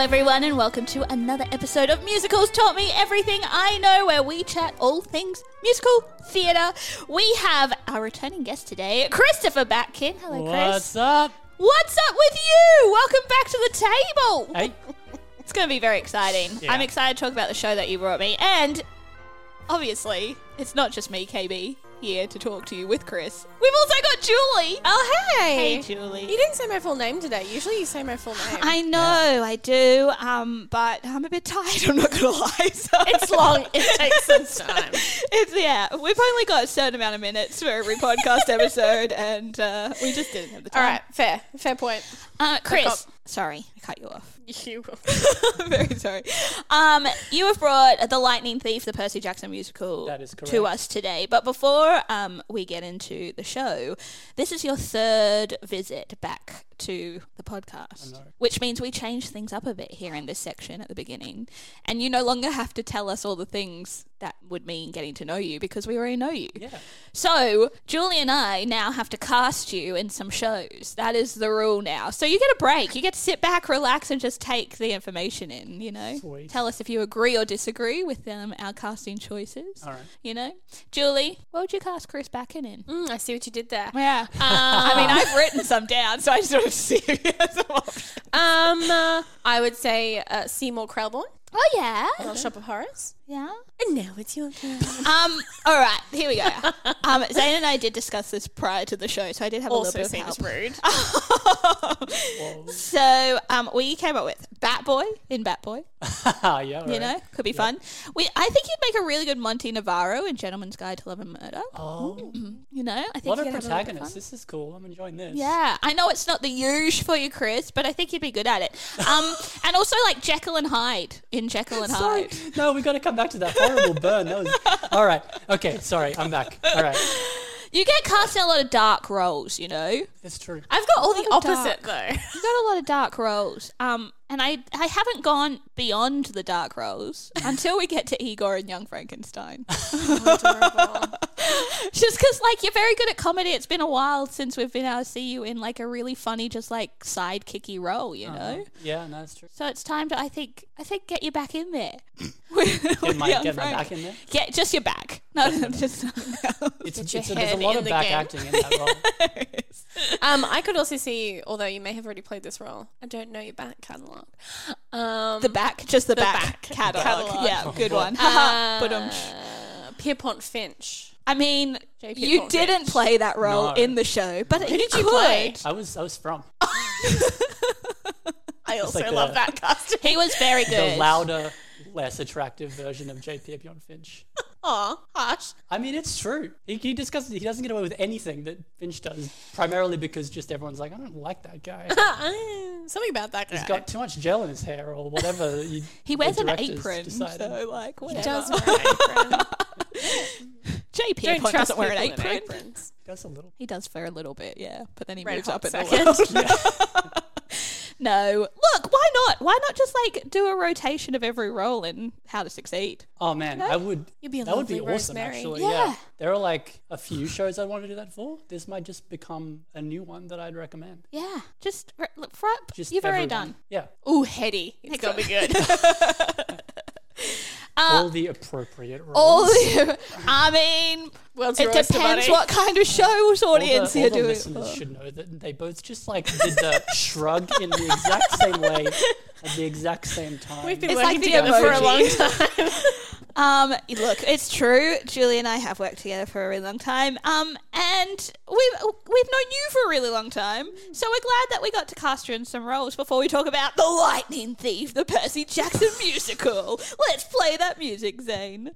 Everyone, and welcome to another episode of Musicals Taught Me Everything I Know, where we chat all things musical theatre. We have our returning guest today, Christopher Batkin. Hello, Chris. What's up? What's up with you? Welcome back to the table. Hey, It's going to be very exciting. Yeah. I'm excited to talk about the show that you brought me, and obviously, it's not just me, KB, here to talk to you with Chris. We've also got Julie. Oh, hey. Hey, Julie. You didn't say my full name today. Usually you say my full name. I know, I do, um, but I'm a bit tired. I'm not gonna lie. So it's long. It takes some time. It's yeah. We've only got a certain amount of minutes for every podcast episode, and uh, we just didn't have the All time. right, fair. Fair point. uh, Chris. Sorry, I cut you off. You. Very sorry. Um, you have brought the Lightning Thief, the Percy Jackson musical, That is to us today. But before um, we get into the show, this is your third visit back to the podcast, which means we change things up a bit here in this section at the beginning, and you no longer have to tell us all the things that would mean getting to know you because we already know you. yeah. So, Julie and I now have to cast you in some shows. That is the rule now. So, you get a break. You get to sit back, relax, and just take the information in, you know? Sweet. Tell us if you agree or disagree with um, our casting choices. All right. You know? Julie, what would you cast Chris Backen in? Mm, I see what you did there. Yeah. I mean, I've written some down, so I just want to see if you have some options. Um, uh, I would say uh, Seymour Krelborn, Oh, yeah. Little Shop of Horrors. Yeah. And now it's your turn. Um, all right, here we go. Um, Zane and I did discuss this prior to the show, so I did have a also little bit of seems help. rude. So um, we came up with Batboy in Batboy. Ah, yeah. You know, could be fun. We, I think you'd make a really good Monty Navarro in Gentleman's Guide to Love and Murder. Oh, You know, I think what a could have little bit of protagonist. fun. This is cool. I'm enjoying this. Yeah, I know it's not the usual for you, Chris, but I think you'd be good at it. Um, and also like Jekyll and Hyde in Jekyll and. Hyde. No, we've got to come back to that horrible burn. That was all right. Okay, sorry. I'm back. All right, You get cast in a lot of dark roles, you know. That's true. I've got all the opposite, dark. though. You got a lot of dark roles. Um, and I I haven't gone beyond the dark roles until we get to Igor and Young Frankenstein. just because like you're very good at comedy. It's been a while since we've been able to see you in like a really funny, just like sidekicky role, you know. Yeah, no, it's true. So it's time to I think I think get you back in there. Get my, get my back in there. Get just your back. No, no, just It's, Get your it's a, there's a lot of back game. acting in that role. Um, I could also see, although you may have already played this role, I don't know your back catalogue. Um, the back, just the, The back, back catalog. catalogue. Yeah, good one. uh, but um, Pierrepont Finch. I mean, J.P. you Morgan. didn't play that role No. in the show, but Who you did you could. play? I was I was from I also like love the- that casting. He was very good. the louder, less attractive version of J.P. Beyond Finch. Aw, harsh. I mean, it's true. He, he discusses. He doesn't get away with anything that Finch does, primarily because just everyone's like, I don't like that guy. Uh, Something about that guy. He's got too much gel in his hair, or whatever. You, He wears the an directors apron, decided. so like whatever. He does wear an apron. JP Don't Pierrepont trust doesn't wear an people in apron. aprons. He does a little. He does for a little bit, yeah, but then he Red moves hot up in second. the world. No, look, why not? Why not just like do a rotation of every role in How to Succeed? Oh man, I would. You'd be a that would be lovely awesome. Rosemary. Actually, Yeah. yeah. There are like a few shows I want to do that for. This might just become a new one that I'd recommend. Yeah, just re- look, for, Just you've already done. Yeah. Ooh, heady. It's gonna be good. Uh, all the appropriate roles. All the, I mean, World's it depends buddy. what kind of show's all the, audience all you're the doing. it listeners should know that they both just like did the shrug in the exact same way at the exact same time. We've been It's working like the together for a long emoji. time. Um, look, it's true. Julie and I have worked together for a really long time. Um, and we've we've known you for a really long time. So we're glad that we got to cast you in some roles before we talk about the Lightning Thief, the Percy Jackson musical. Let's play that music, Zane.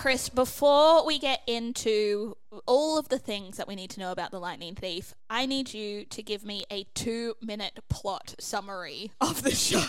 Chris, before we get into all of the things that we need to know about the Lightning Thief, I need you to give me a two minute plot summary of the show.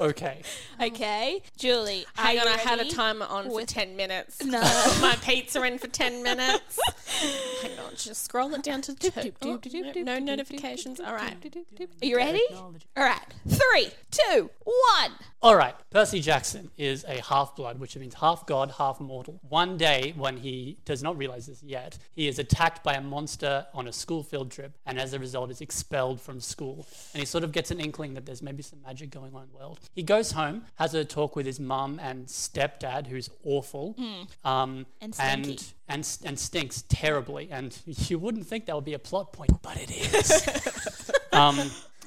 okay. okay? Julie, are Hang on, you I had a timer on for 10 minutes. No. My pizza in for 10 minutes. Hang on, just scroll it down to two. Oh, no, no notifications. All right. Are you ready? All right. Three, two, one. All right, Percy Jackson is a half blood, which means half god, half mortal. One day, when he does not realize this yet, he is attacked by a monster on a school field trip, and as a result, is expelled from school. And he sort of gets an inkling that there's maybe some magic going on in the world. He goes home, has a talk with his mum and stepdad, who's awful, um, And and and and stinks terribly. And you wouldn't think that would be a plot point, but it is. um,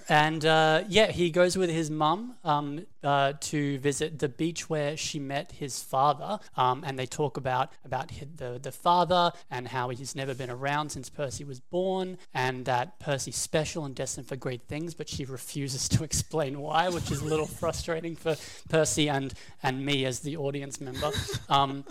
and uh, yeah, he goes with his mum um, uh, to visit the beach where she met his father, um, and they talk about about the the father and how he's never been around since Percy was born, and that Percy's special and destined for great things, but she refuses to explain why, which is a little frustrating for Percy and and me as the audience member. Um,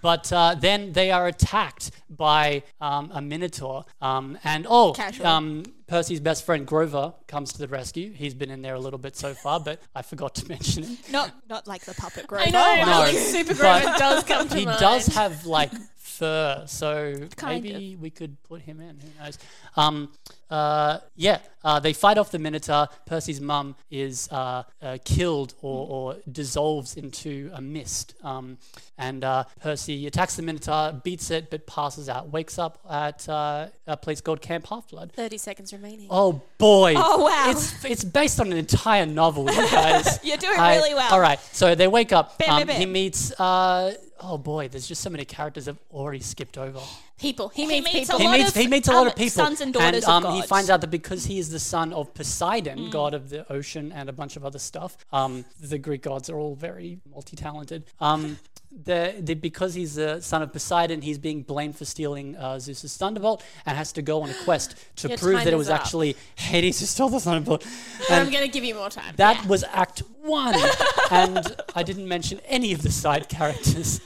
but uh, then they are attacked by um, a minotaur, um, and oh, um, Percy's best friend Grover comes to the rescue. He's been in there a little bit so far, but I forgot to mention him. Not not like the puppet Grover. I know. No, like Super Grover does come to He mind. does have like fur, so Kind maybe we could put him in. Who knows? Um, uh, yeah, uh, they fight off the Minotaur. Percy's mum is uh, uh, killed or, or dissolves into a mist. Um, and uh, Percy attacks the Minotaur, beats it, but passes out. Wakes up at uh, a place called Camp Half Blood. 30 seconds remaining. Oh boy! Oh, wow. It's it's based on an entire novel, you guys. You're doing I- really well. All right, so they wake up. Bam, um, bam, He bam. meets. Oh boy, there's just so many characters I've already skipped over. People. He, He meets, meets people. a He lot meets of, he meets a lot um, of people. sons and daughters of um, he gods. finds out that because he is the son of Poseidon, Mm. god of the ocean, and a bunch of other stuff. Um, the Greek gods are all very multi-talented. Um, the, the, because he's the son of Poseidon, he's being blamed for stealing uh, Zeus's thunderbolt and has to go on a quest to Your prove that it was up. actually Hades who stole the thunderbolt. I'm going to give you more time. that was Act One, and I didn't mention any of the side characters.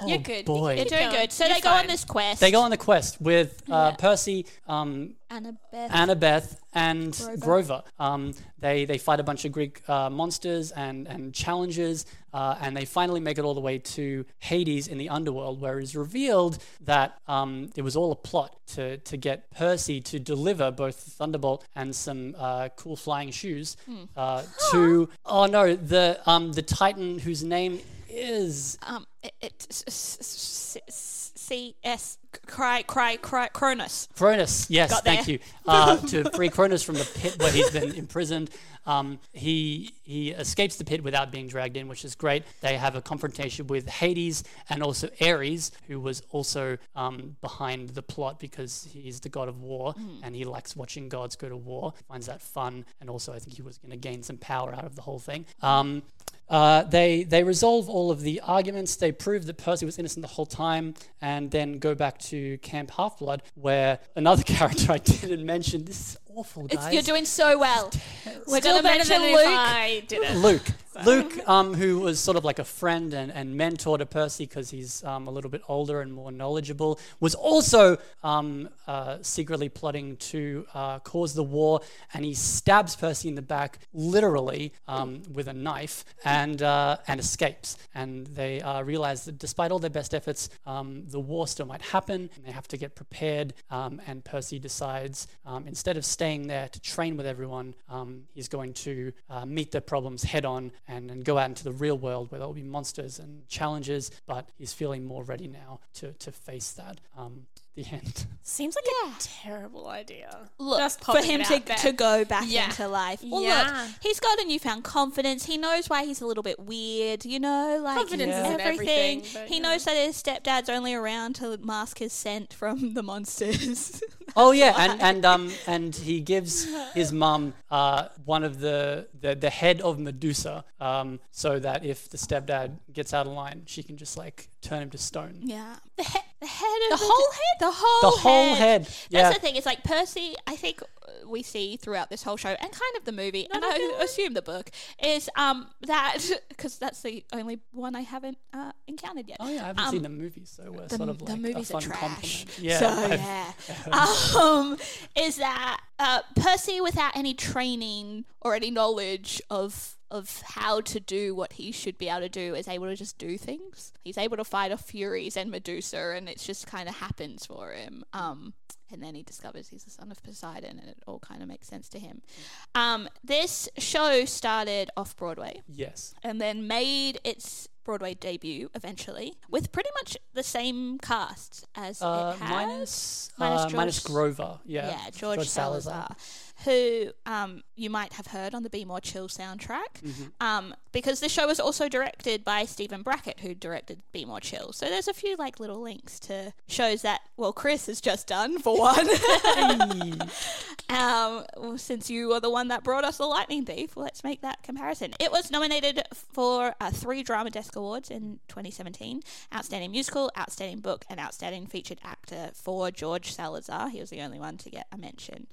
Oh, You're good. boy. You're doing good. So You're they go on fine. this quest. They go on the quest with uh, Yeah. Percy, um, Annabeth. Annabeth, and Grover. Grover. Um, they they fight a bunch of Greek uh, monsters and and challenges, uh, and they finally make it all the way to Hades in the underworld, where it is revealed that um, it was all a plot to to get Percy to deliver both the Thunderbolt and some uh, cool flying shoes Hmm. uh, to oh no the um the Titan whose name is um, it, it, s- s- s- C S cry cry cry Cronus. Cronus, yes, Got thank there. you. Uh, to free Cronus from the pit where he's been imprisoned. Um, he he escapes the pit without being dragged in, which is great. They have a confrontation with Hades and also Ares, who was also um, behind the plot because he's the god of war and he likes watching gods go to war. Finds that fun, and also I think he was going to gain some power out of the whole thing. Um, uh, they they resolve all of the arguments. They prove that Percy was innocent the whole time, and then go back to Camp Half Blood, where another character I didn't mention. This is awful, It's, you're doing so well. We're Still gonna better mention than Luke. I did it. Luke. Luke, um, who was sort of like a friend and, and mentor to Percy because he's um, a little bit older and more knowledgeable, was also um, uh, secretly plotting to uh, cause the war. And he stabs Percy in the back, literally, um, with a knife, and uh, and escapes. And they uh, realize that despite all their best efforts, um, the war still might happen, they have to get prepared. Um, and Percy decides, instead of staying there to train with everyone, he's going to uh, meet the problems head on and, and go out into the real world where there will be monsters and challenges. But he's feeling more ready now to to face that. Um, the end. Seems like a terrible idea. Look, Just for popping him it to, out there. to go back Yeah. into life. Well, Yeah. look, he's got a newfound confidence. He knows why he's a little bit weird, you know, like Confidence isn't everything. everything, but, he you knows that his stepdad's only around to mask his scent from the monsters. Oh yeah, and and um and he gives his mum uh one of the the, the head of Medusa um so that if the stepdad gets out of line, she can just like turn him to stone. yeah, the, he- the head of The whole head, the whole The whole head, yeah. That's the thing. It's like Percy. I think uh, we see throughout this whole show and kind of the movie, and I assume the book is um that because that's the only one I haven't uh, encountered yet. Oh yeah, I haven't Um, seen the movie, so we're the, sort of the movies a are fun trash. compliment. Yeah, So yeah, um, is that uh, Percy without any training or any knowledge of of how to do what he should be able to do is able to just do things. He's able to fight off Furies and Medusa, and it just kind of happens for him. Um, and then he discovers he's the son of Poseidon, and it all kind of makes sense to him. Um, this show started off Broadway Yes. and then made its Broadway debut eventually with pretty much the same cast as Uh, it has. minus Minus uh, minus Grover. Yeah. Yeah, George, Salazar, who um, you might have heard on the Be More Chill soundtrack, Mm-hmm. um, because the show was also directed by Stephen Brackett, who directed Be More Chill. So there's a few like little links to shows that well Chris has just done for one. um, well, since you are the one that brought us the Lightning Thief, let's make that comparison. It was nominated for uh, three Drama Desk Awards in 2017: Outstanding Musical, Outstanding Book, and Outstanding Featured Actor for George Salazar. He was the only one to get a mention.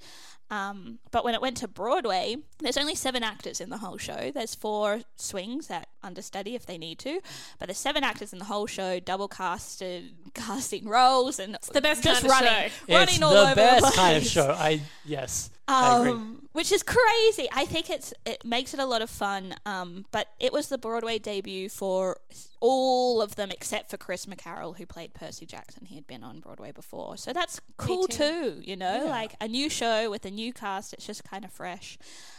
Um, but when it went to Broadway, there's only seven actors in the whole show. There's four swings that understudy if they need to, but there's seven actors in the whole show, double casted, casting roles, and it's the best just kind of running, show. running it's all the over best the kind of show. I yes. Um, which is crazy. I think it's it makes it a lot of fun. Um, but it was the Broadway debut for all of them except for Chris McCarrell, who played Percy Jackson. He had been on Broadway before, so that's cool too. too. You know, like a new show with a new cast. It's just kind of fresh.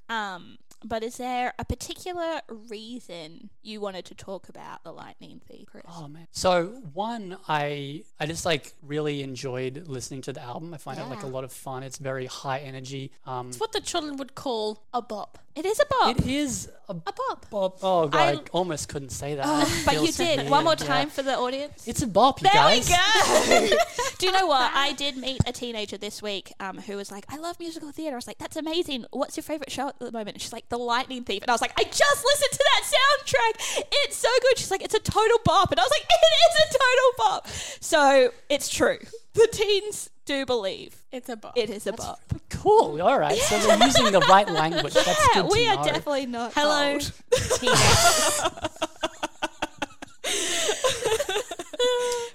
Um, but is there a particular reason you wanted to talk about the Lightning Thief, Chris? Oh man. So one, I I just like really enjoyed listening to the album. I find it like a lot of fun. It's very high energy. Um, It's what the children would call a bop. It is a bop. it is a, a bop. bop. Oh god, I, I- almost couldn't say that. Oh, but you did. One more Yeah. time for the audience. It's a bop, you There guys. we go. Do you know what? I did meet a teenager this week um, who was like, I love musical theatre. I was like, that's amazing. What's your favourite show at the moment? And she's like, The Lightning Thief. And I was like, I just listened to that soundtrack. It's so good. She's like, it's a total bop. And I was like, it is a total bop. So it's true. The teens do believe It's a bop. it is a bop. Cool. All right. So we're using the right language. That's Yeah, good we to are know. definitely not. Hello, old.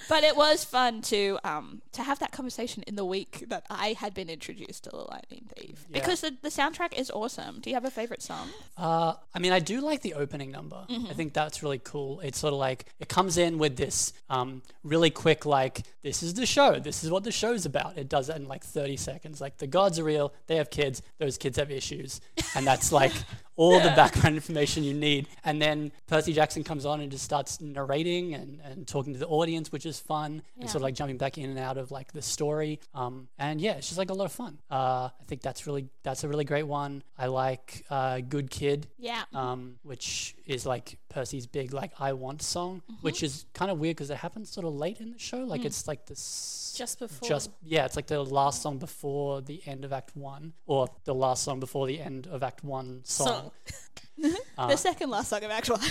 But it was fun to um to have that conversation in the week that I had been introduced to the Lightning Thief Yeah. because the, the soundtrack is awesome. Do you have a favorite song? Uh, I mean, I do like the opening number. Mm-hmm. I think that's really cool. It's sort of like it comes in with this um, really quick, like this is the show. This is what the show's about. It does it in like 30 seconds. Like the gods are real. They have kids. Those kids have issues, and that's like all the background information you need. And then Percy Jackson comes on and just starts narrating and, and talking to the audience, which is fun. And sort of like jumping back in and out of like the story. Um, and yeah, it's just like a lot of fun. Uh, I think that's really that's a really great one. I like uh, Good Kid Yeah. um, which is like Percy's big like I want song, mm-hmm. which is kind of weird because it happens sort of late in the show. Like mm. it's like this Just before. just yeah, it's like the last song before the end of Act One, or the last song before the end of Act One song. Song. Uh, the second last song of Act One.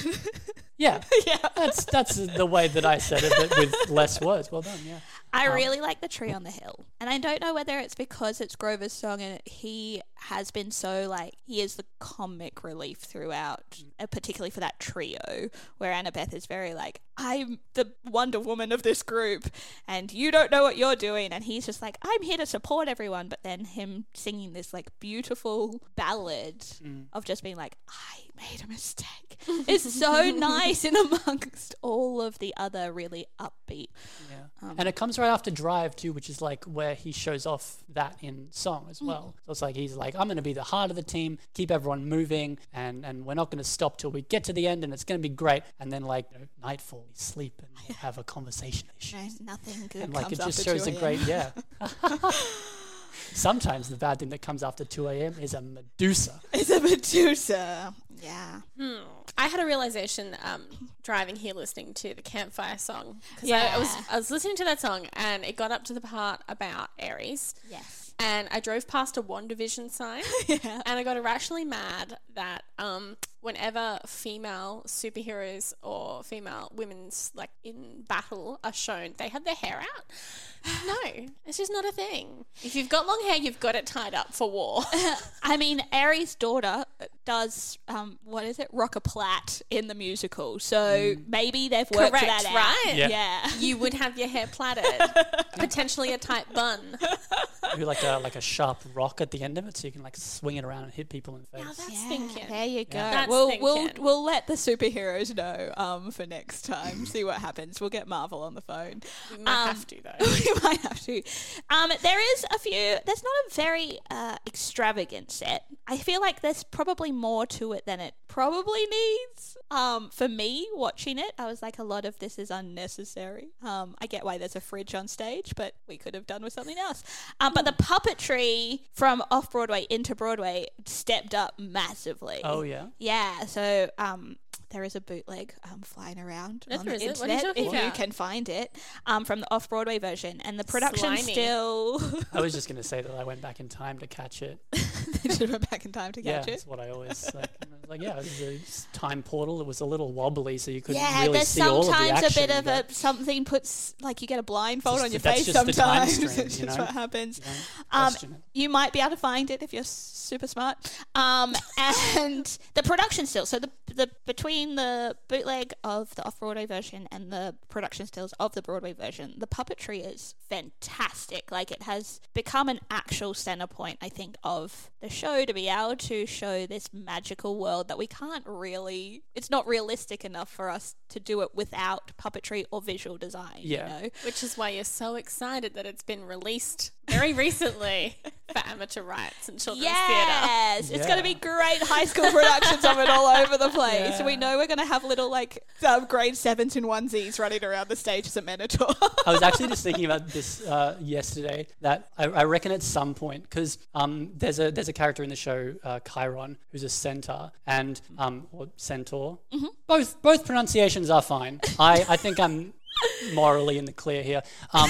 Yeah, yeah. that's that's the way that I said it, but with less words. Well done. Yeah. I um, really like the tree on the hill, and I don't know whether it's because it's Grover's song and he has been so like he is the comic relief throughout, uh, particularly for that trio where Annabeth is very like I'm the Wonder Woman of this group, and you don't know what you're doing, and he's just like I'm here to support everyone, but then him singing this like beautiful ballad mm. of just being like I made a mistake is so nice in amongst all of the other really upbeat. Yeah. Um, and it comes right after Drive too, which is like where he shows off that in song as mm. well. So it's like he's like, like, I'm going to be the heart of the team, keep everyone moving, and, and we're not going to stop till we get to the end, and it's going to be great. And then, like, you know, nightfall, we sleep and have a conversation. No, nothing good And, like, comes it just shows a great, yeah. Sometimes the bad thing that comes after 2 a.m. is a Medusa. It's a Medusa. Yeah. Hmm. I had a realization um, driving here listening to the campfire song because I, I was I was listening to that song and it got up to the part about Ares Yes. And I drove past a One Division sign Yeah. and I got irrationally mad that um, whenever female superheroes or female women's like in battle are shown, they have their hair out. No, it's just not a thing. If you've got long hair, you've got it tied up for war. I mean, Ares' daughter does um, what is it, rock a plait in the musical. So maybe they've worked Correct, that out. right? Yeah. Yeah. you would have your hair plaited, potentially a tight bun. Do like a like a sharp rock at the end of it, so you can like swing it around and hit people in the face. Now that's Yeah, thinking. There you go. That's we'll we'll we'll let the superheroes know um, for next time. See what happens. We'll get Marvel on the phone. We might Um, have to though. we might have to. Um, there is a few. There's not a very uh, extravagant set. I feel like there's probably more to it than it probably needs. Um, for me, watching it, I was like, a lot of this is unnecessary. Um, I get why there's a fridge on stage, but we could have done with something else. Um, but the puppetry from off Broadway into Broadway stepped up massively. Oh yeah. Yeah, so um, there is a bootleg um, flying around No, on the isn't. What are you internet talking if you can find it um, from the off Broadway version, and the production Slimy. still. I was just gonna say that I went back in time to catch it. they should have went back in time to yeah, catch it. that's what I always like. And I was like, yeah, it was a time portal. It was a little wobbly, so you couldn't Yeah, really see all of the sometimes a bit of a something puts like you get a blindfold Just- on your that's face. just the time sometimes stream, it's you know? what happens. you know, Um, you might be able to find it if you're super smart. Um, and the production still. So the the between the bootleg of the off Broadway version and the production stills of the Broadway version, the puppetry is fantastic. Like it has become an actual center point, I think, of the show to be able to show this magical world that we can't really. It's not realistic enough for us to do it without puppetry or visual design. Yeah. You know? Which is why you're so excited that it's been released very recently for amateur rights and children's theatre. Yes, it's going to be great high school productions of it all over the place. We know we're going to have little like um, grade sevens in onesies running around the stage as a Minotaur. I was actually just thinking about this uh, yesterday. That I, I reckon at some point, because um, there's a there's a character in the show, uh, Chiron, who's a centaur, and um, or centaur. Mm-hmm. Both both pronunciations are fine. I, I think I'm morally in the clear here. Um,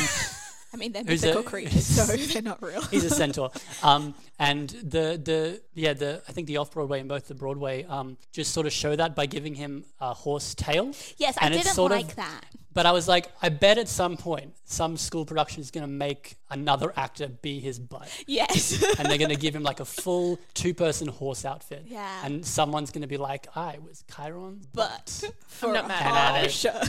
I mean, they're mythical creatures, so they're not real. he's a centaur. Um, and the the yeah the I think the off Broadway and both the Broadway um, just sort of show that by giving him a horse tail. yes, I and it's didn't like that. But I was like, I bet at some point some school production is going to make another actor be his butt. Yes. and they're going to give him like a full two-person horse outfit. Yeah. And someone's going to be like, I was Chiron's but for not a mad at show.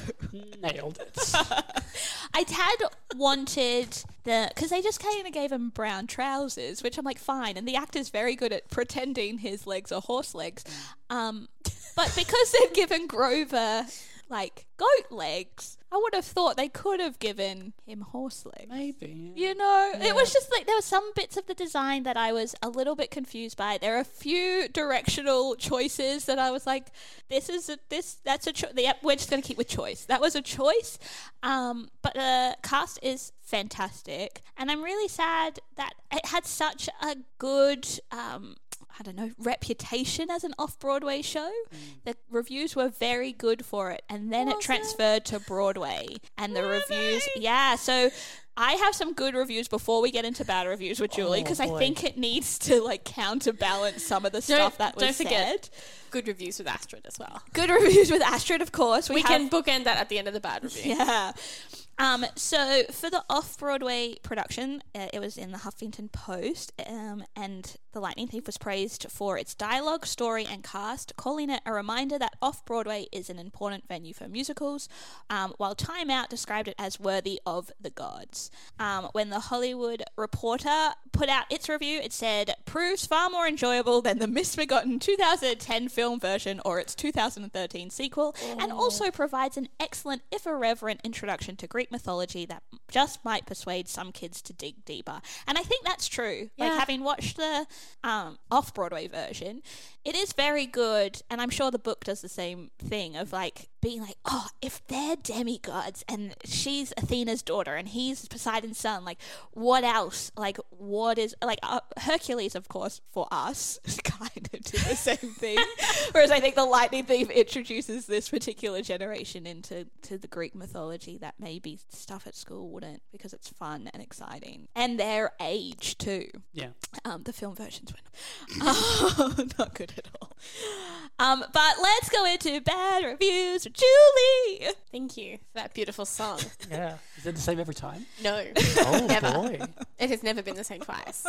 nailed it. I had wanted the because they just kind of gave him brown trousers, which I'm like fine, and the actor's very good at pretending his legs are horse legs. Um, but because they've given Grover like goat legs, I would have thought they could have given him horse legs. Maybe. You know, it was just like there were some bits of the design that I was a little bit confused by. There are a few directional choices that I was like, "This is a this that's a choice." Yep, we're just gonna keep with choice. That was a choice, um, but the cast is fantastic, and I'm really sad that it had such a good. Um, I don't know, reputation as an off Broadway show. Mm. The reviews were very good for it. And then it Was it? transferred to Broadway. And the reviews, yeah. So I have some good reviews before we get into bad reviews with Julie Oh, because I think it needs to like counterbalance some of the stuff that was don't forget. said. Good reviews with Astrid as well. Good reviews with Astrid, of course. We, We have, can bookend that at the end of the bad review. yeah. Um, so for the off-Broadway production, uh, it was in the Huffington Post, um, and The Lightning Thief was praised for its dialogue, story, and cast, calling it a reminder that off-Broadway is an important venue for musicals, um, while Time Out described it as worthy of the gods. Um, when the Hollywood Reporter put out its review, it said, proves far more enjoyable than the misbegotten 2010 film version or its 2013 sequel, and also provides an excellent, if irreverent, introduction to Greek mythology that just might persuade some kids to dig deeper. And I think that's true. Like, having watched the um, off Broadway version, it is very good. And I'm sure the book does the same thing of like being like, oh, if they're demigods and she's Athena's daughter and he's Poseidon's son, like, what else? Like, what is like uh, Hercules, of course, for us, kind of did the same thing. Whereas I think the Lightning Thief introduces this particular generation into to the Greek mythology that maybe stuff at school wouldn't because it's fun and exciting and their age too. Yeah. Um, the film versions were not, not good at all. Um, but let's go into bad reviews for Julie. Thank you for that beautiful song. Yeah. Is it the same every time? No, Oh Never. boy. it has never been the same twice.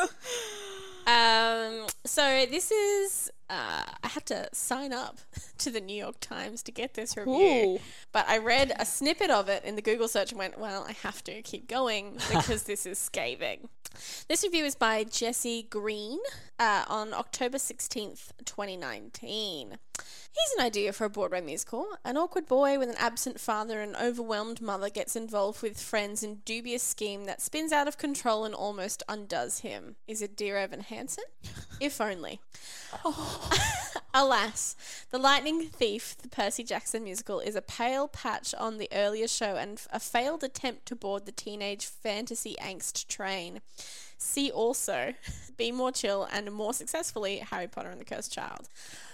Um, so this is uh, I had to sign up to the New York Times to get this review, Ooh. but I read a snippet of it in the Google search and went, "Well, I have to keep going because this is scathing." This review is by Jesse Green uh, on October 16th, 2019. Here's an idea for a Broadway musical. An awkward boy with an absent father and overwhelmed mother gets involved with friends in dubious scheme that spins out of control and almost undoes him. Is it Dear Evan Hansen? if only. Oh. Alas, The Lightning Thief, the Percy Jackson musical, is a pale patch on the earlier show and a failed attempt to board the teenage fantasy angst train. See also Be More Chill and more successfully Harry Potter and the Cursed Child.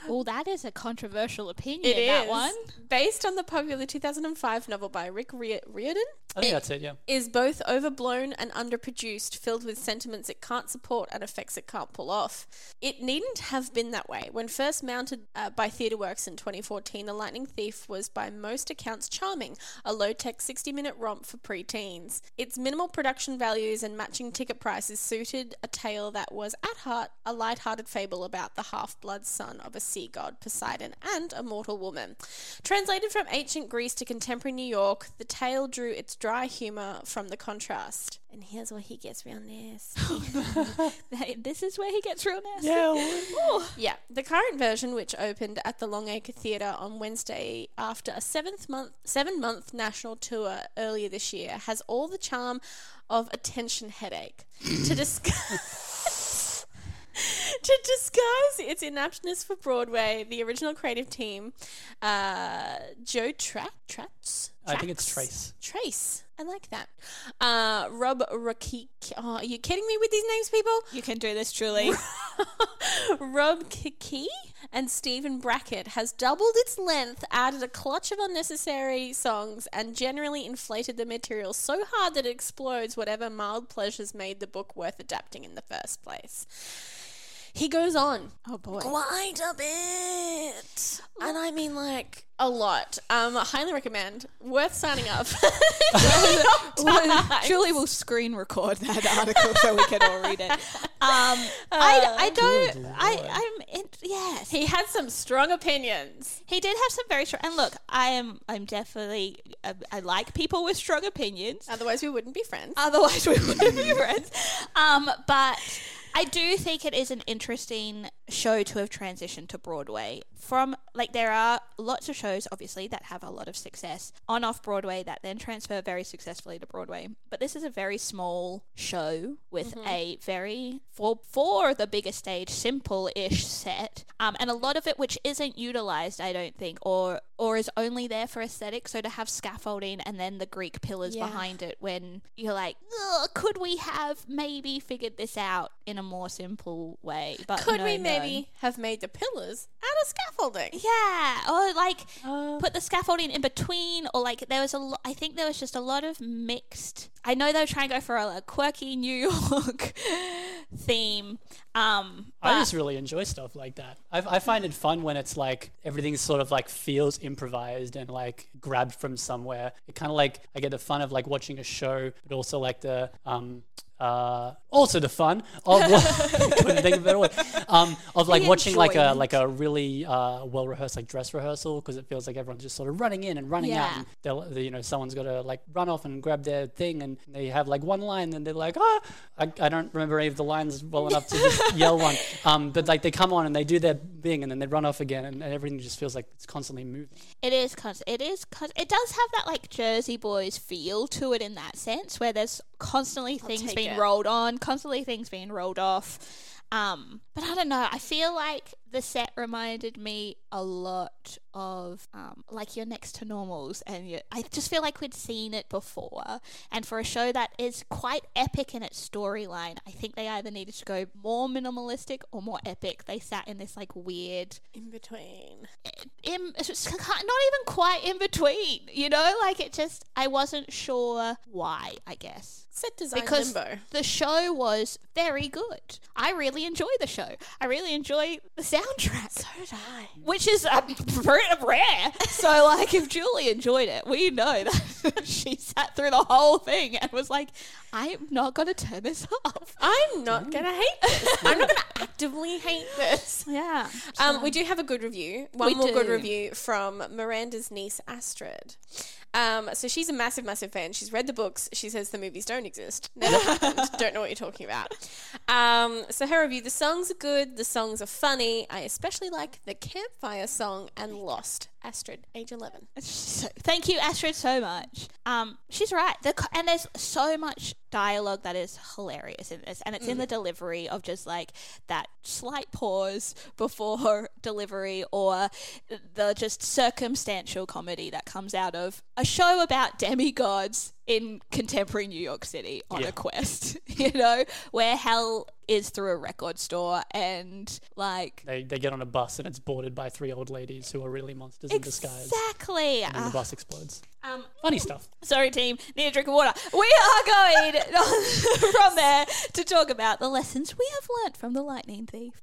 Oh, that is a controversial opinion. It is that one. based on the popular 2005 novel by Rick Ria- Riordan. I think that's it. Yeah. Is both overblown and underproduced, filled with sentiments it can't support and effects it can't pull off. It needn't have been that way. When first mounted uh, by TheatreWorks in 2014, The Lightning Thief was by most accounts charming, a low tech 60 minute romp for preteens. Its minimal production values and matching ticket prices suited a tale that was at heart a light-hearted fable about the half-blood son of a sea god, Poseidon, and a mortal woman. Translated from ancient Greece to contemporary New York, the tale drew its dry humor from the contrast. And here's where he gets real nasty. this is where he gets real nasty. Yeah. Yeah, the current version, which opened at the Longacre Theatre on Wednesday after a seventh month, seven month national tour earlier this year, has all the charm of a tension headache. to discuss. To disguise its inaptness for Broadway, the original creative team, uh, Joe Tra- Traps? I think it's Trace. Trace. I like that. Uh, Rob Rakik. Oh, are you kidding me with these names, people? You can do this, truly. Rob Kiki and Stephen Brackett has doubled its length, added a clutch of unnecessary songs, and generally inflated the material so hard that it explodes whatever mild pleasures made the book worth adapting in the first place. He goes on. oh boy. Quite a bit. And I mean, like, a lot. Um, highly recommend. Worth signing up. Julie will screen record that article so we can all read it. Um, I, I don't. I I'm In, yes, he had some strong opinions. He did have some very strong. And look, I am. I'm definitely. I, I like people with strong opinions. Otherwise, we wouldn't be friends. Otherwise, we wouldn't be friends. Um, but I do think it is an interesting show to have transitioned to Broadway. From like, there are lots of shows, obviously, that have a lot of success on off Broadway that then transfer very successfully to Broadway. But this is a very small show with a very for for the bigger stage, simple-ish set, um, and a lot of it which isn't utilized, I don't think, or or is only there for aesthetic. So to have scaffolding and then the Greek pillars Yeah. behind it, when you're like, could we have maybe figured this out in a more simple way? But Could no, we no. Maybe have made the pillars out of scaffolding? Yeah, or like put the scaffolding in between, or like there was a lot. I think there was just a lot of mixed. I know they were trying to go for a, like, quirky New York theme. Um, I just really enjoy stuff like that. I, I find it fun when it's like everything sort of like feels improvised and like grabbed from somewhere. It kind of like I get the fun of like watching a show, but also like the um, uh, also the fun of couldn't think of a better word, um, of like The watching like a like a really uh, well rehearsed like dress rehearsal because it feels like everyone's just sort of running in and running out. Yeah. And they'll, they, you know, someone's got to like run off and grab their thing, and they have like one line, and they're like, ah, I, I don't remember any of the lines well enough to just yell one. Um, but like they come on and they do their thing, and then they run off again, and, and everything just feels like it's constantly moving. It is cons- it is cons- it does have that like Jersey Boys feel to it in that sense where there's constantly things take being it. rolled on, constantly things being rolled off. Um, but I don't know. I feel like the set reminded me a lot of um, like your next to normals, and your, I just feel like we'd seen it before. And for a show that is quite epic in its storyline, I think they either needed to go more minimalistic or more epic. They sat in this like weird In between. in it's just ki- not even quite in between you know like it just i wasn't sure why i guess Set design because limbo. the show was very good i really enjoy the show i really enjoy the soundtrack So did I. which is um, rare so like if julie enjoyed it we know that she sat through the whole thing and was like i'm not going to turn this off I'm not gonna hate this. I'm not gonna actively hate this. yeah Um, we do have a good review. One We more good review from Miranda's niece Astrid. Um, so she's a massive, massive fan. She's read the books. She says the movies don't exist. Never happened. Don't know what you're talking about. Um, so her review: the songs are good. The songs are funny. I especially like the campfire song and Lost. Astrid, age 11. So, thank you, Astrid, so much. Um, she's right. The, and there's so much dialogue that is hilarious in this, and it's in the delivery of just like that slight pause before delivery, or the just circumstantial comedy that comes out of a show about demigods in contemporary New York City on Yeah. a quest. You know, where hell is through a record store, and like They, they get on a bus and it's boarded by three old ladies who are really monsters in disguise. exactly. And then the bus explodes. um, Funny stuff. Sorry, team. Need a drink of water. We are going from there to talk about the lessons we have learnt from the Lightning Thief.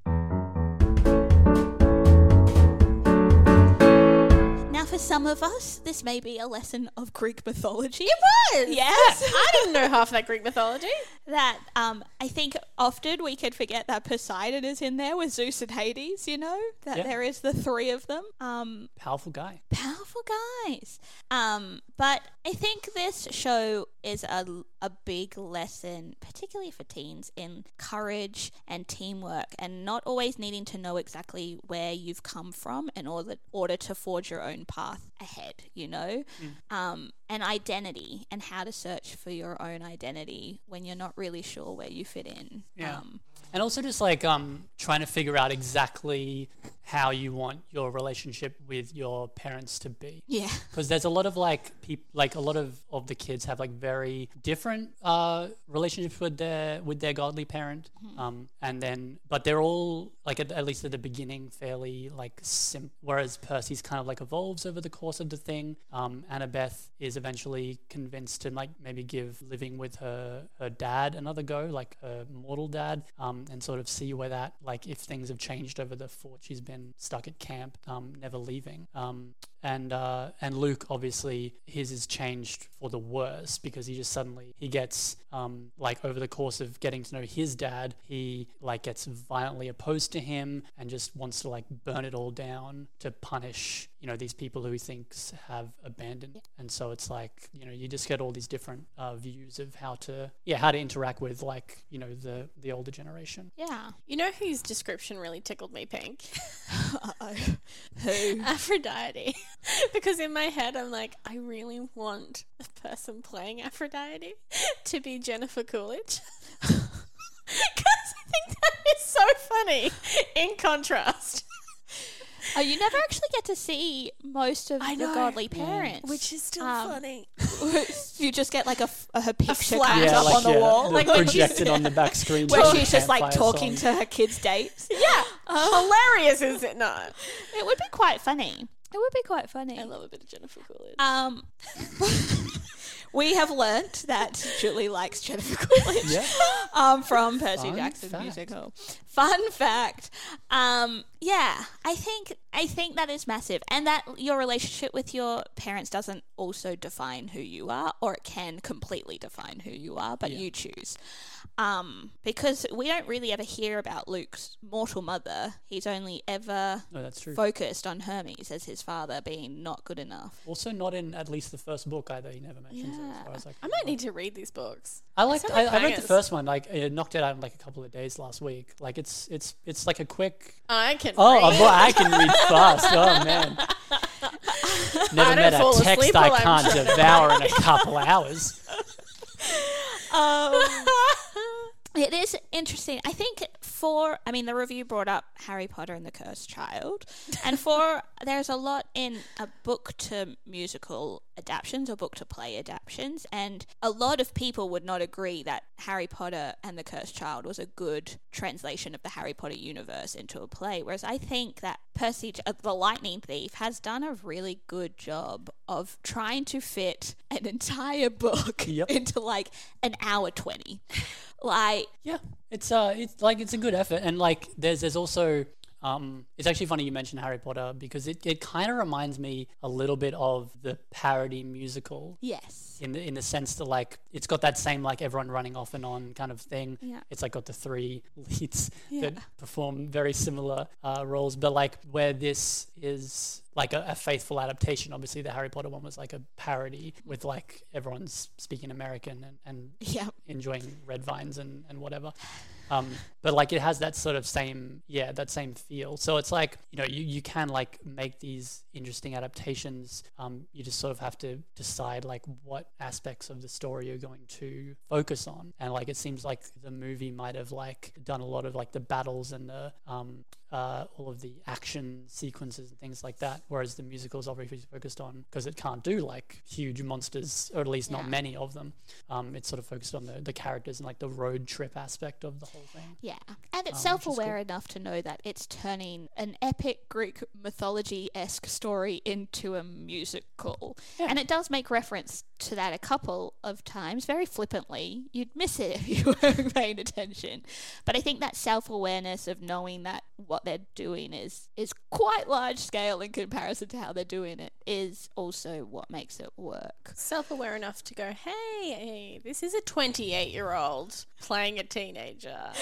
For some of us, this may be a lesson of Greek mythology. It was! Yes. I didn't know half that Greek mythology. that um, I think often we can forget that Poseidon is in there with Zeus and Hades, you know? That Yeah. there is the three of them. Um, Powerful guy. powerful guys. Um, but I think this show is a, a big lesson, particularly for teens, in courage and teamwork and not always needing to know exactly where you've come from in order, order to forge your own path ahead, you know? Um, and identity and how to search for your own identity when you're not really sure where you fit in. Yeah. Um, And also just like um, trying to figure out exactly how you want your relationship with your parents to be. yeah. Because there's a lot of like peop- like a lot of, of the kids have like very different uh, relationships with their with their godly parent, um, and then but they're all like at, at least at the beginning fairly like sim. Whereas Percy's kind of like evolves over the course of the thing. Um, Annabeth is eventually convinced to like maybe give living with her her dad another go, like her mortal dad, um, and sort of see where that like if things have changed over the fort she's been stuck at camp, um, never leaving. Um, and uh, and Luke obviously his is changed for the worse because he just suddenly he gets um, like over the course of getting to know his dad he like gets violently opposed to him and just wants to like burn it all down to punish you know these people who he thinks have abandoned and so it's like you know you just get all these different uh, views of how to yeah how to interact with like you know the the older generation Yeah. You know whose description really tickled me pink? Uh-oh. Who? Aphrodite. because in my head, I'm like, I really want the person playing Aphrodite to be Jennifer Coolidge. Because I think that is so funny in contrast. Oh, you never actually get to see most of I the know. godly parents, Which is still Um, funny. you just get like a her picture flash. Yeah, up on the wall, like projected on the back screen where to she's just like talking song. to her kids' dates. Yeah. Hilarious, is it not? It would be quite funny. It would be quite funny. I love a bit of Jennifer Coolidge. Um, we have learnt that Julie likes Jennifer Coolidge Yeah. um, from Percy Fun Jackson fact. musical. Fun fact. Um, yeah, I think I think that is massive, and that your relationship with your parents doesn't also define who you are, or it can completely define who you are, but you choose. Um, because we don't really ever hear about Luke's mortal mother. He's only ever No, that's true. focused on Hermes as his father being not good enough. Also, not in at least the first book either. He never mentions it. As far as I, I can might need to read these books. I liked. I, like I read the first one. Like, I knocked it out in like a couple of days last week. Like, it's it's it's like a quick. I can. Oh, read. boy, I can read fast. Oh man. Never I met a text asleep I while I'm can't devour in a couple hours. Um, it is interesting. I think for, I mean, the review brought up Harry Potter and the Cursed Child, and for there's a lot in a book to musical adaptations or book to play adaptations, and a lot of people would not agree that Harry Potter and the Cursed Child was a good translation of the Harry Potter universe into a play. Whereas I think that Percy, uh, the Lightning Thief, has done a really good job of trying to fit an entire book Yep. into like an hour 20. Like, Yeah, it's uh, it's like it's a good effort, and like there's there's also um, it's actually funny you mentioned Harry Potter because it, it kind of reminds me a little bit of the parody musical yes. in the in the sense that like it's got that same like everyone running off and on kind of thing. Yeah. It's like got the three leads Yeah. that perform very similar uh, roles, but like where this is like a, a faithful adaptation. Obviously, the Harry Potter one was like a parody with like everyone's speaking American and, and Yeah. enjoying red vines and, and whatever. Um, but like it has that sort of same, yeah, that same feel. So it's like, you know, you, you can like make these interesting adaptations. Um, you just sort of have to decide like what aspects of the story you're going to focus on. And like it seems like the movie might have like done a lot of like the battles and the um, uh, all of the action sequences and things like that. Whereas the musical is obviously focused on because it can't do like huge monsters, or at least not many of them. Um, it's sort of focused on the, the characters and like the road trip aspect of the whole thing. Yeah. And it's Um, self which is aware enough to know that it's turning an epic Greek mythology esque story into a musical. And it does make reference to that a couple of times, very flippantly. You'd miss it if you weren't paying attention. But I think that self awareness of knowing that what they're doing is is quite large scale in comparison to how they're doing it is also what makes it work. Self aware enough to go, hey, this is a 28 year old playing a teenager.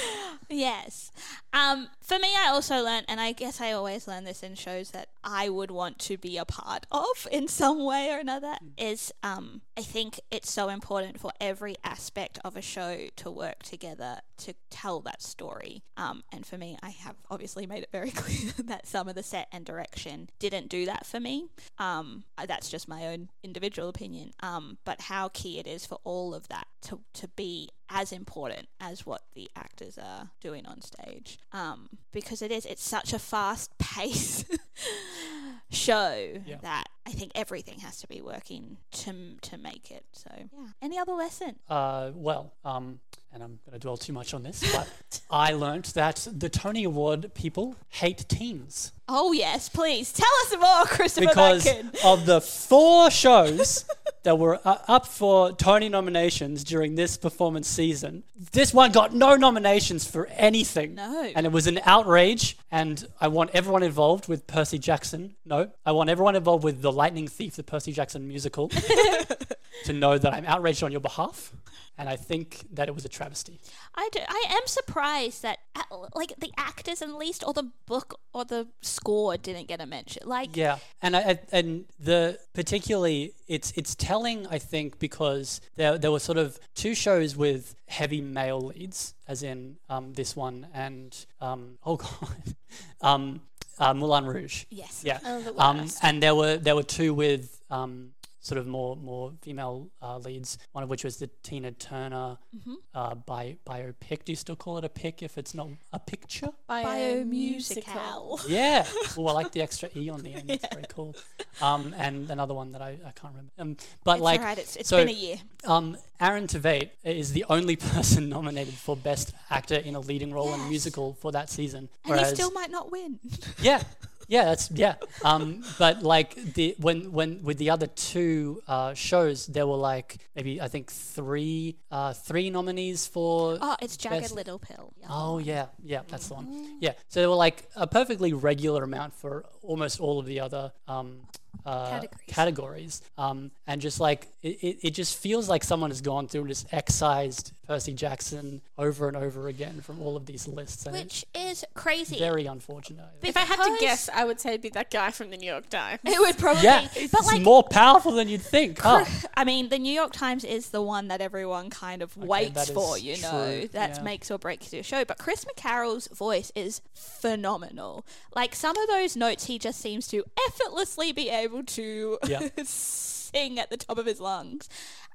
Yes. Um, for me, I also learned, and I guess I always learn this in shows that I would want to be a part of in some way or another, is um, I think it's so important for every aspect of a show to work together to tell that story. Um, and for me, I have obviously made it very clear that some of the set and direction didn't do that for me. Um, that's just my own individual opinion. Um, but how key it is for all of that to, to be as important as what the actors are doing on stage. Um, because it is, it's such a fast pace show Yeah. that I think everything has to be working to to make it. So yeah. Any other lesson? Uh, well, um, and I'm going to dwell too much on this, but I learned that the Tony Award people hate teens Oh yes, please tell us more, Christopher because Batkin. of the four shows that were uh, up for Tony nominations during this performance season. This one got no nominations for anything. No. And it was an outrage. And I want everyone involved with Percy Jackson. No, I want everyone involved with The Lightning Thief, the Percy Jackson musical, to know that I'm outraged on your behalf. And I think that it was a travesty. I, do, I am surprised that uh, like the actors at least or the book or the score didn't get a mention. Like Yeah, and I, I- and the particularly it's it's telling I think because there there were sort of two shows with heavy male leads, as in um, this one and um, oh god, um, uh, Moulin Rouge. Yes. Yeah, Oh, the um, and there were there were two with um, sort of more more female uh, leads. One of which was the Tina Turner Mm-hmm. uh, bi- biopic. Do you still call it a pic if it's not a picture? Biomusical. Yeah. Oh, I like the extra e on the end. That's very cool. Um, and another one that I, I can't remember. Um, but It's like, alright, it's- it's so, been a year. Um, Aaron Tveit is the only person nominated for best actor in a leading role in a musical for that season. And Whereas, he still might not win. yeah, Yeah, that's yeah. Um, but like the when when with the other two uh, shows, there were like maybe I think three uh, three nominees for. Oh, it's Jagged Best- Little Pill. Oh yeah, yeah, that's the one. Yeah, so there were like a perfectly regular amount for almost all of the other um, uh, Categories. categories. Um, and just like it, it, it just feels like someone has gone through and just excised Percy Jackson over and over again from all of these lists, and Which is crazy. very unfortunate. If I had to guess, I would say it'd be that guy from the New York Times. It would probably, yeah, but it's like, more powerful than you'd think. Oh, I mean, the New York Times is the one that everyone kind of waits for, is you know, that yeah. makes or breaks your show. But Chris McCarrell's voice is phenomenal. Like some of those notes, he just seems to effortlessly be able to Yeah. sing at the top of his lungs.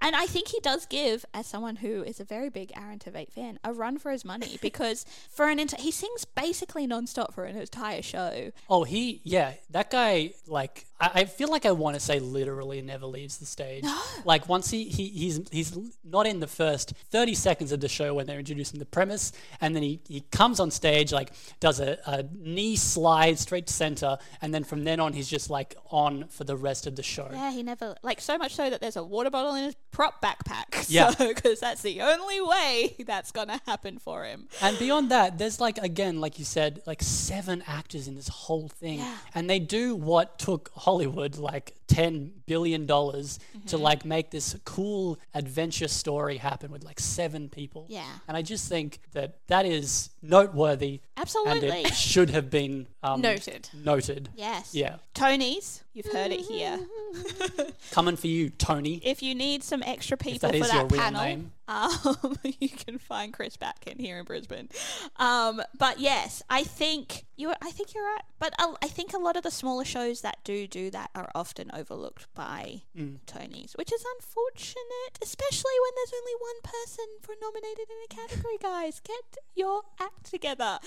And I think he does give, as someone who is a very big Aaron Tveit fan, a run for his money because for an enti- he sings basically nonstop for an entire show. Oh, he, yeah, that guy, like, I, I feel like I want to say literally never leaves the stage. Like, once he, he, he's, he's not in the first 30 seconds of the show when they're introducing the premise, and then he, he comes on stage, like, does a, a knee slide straight to center, and then from then on, he's just, like, on for the rest of the show. Yeah, he never like so much so that there's a water bottle in his prop backpack. Yeah. because that's the only way that's gonna happen for him. And beyond that, there's like again, like you said, like seven actors in this whole thing, and they do what took Hollywood like ten billion dollars to Mm-hmm. like make this cool adventure story happen with like seven people. Yeah. and I just think that that is noteworthy. Absolutely. and it should have been um, Noted. Noted. Yes. Yeah, Tony's, you've heard it here. coming for you, Tony. If you need some extra people that for that your real panel, name. Um, you can find Chris Batkin here in Brisbane. Um, but yes, I think you. I think you're right. But I, I think a lot of the smaller shows that do do that are often overlooked by Mm. Tonys, which is unfortunate, especially when there's only one person for nominated in a category. Guys, get your act together.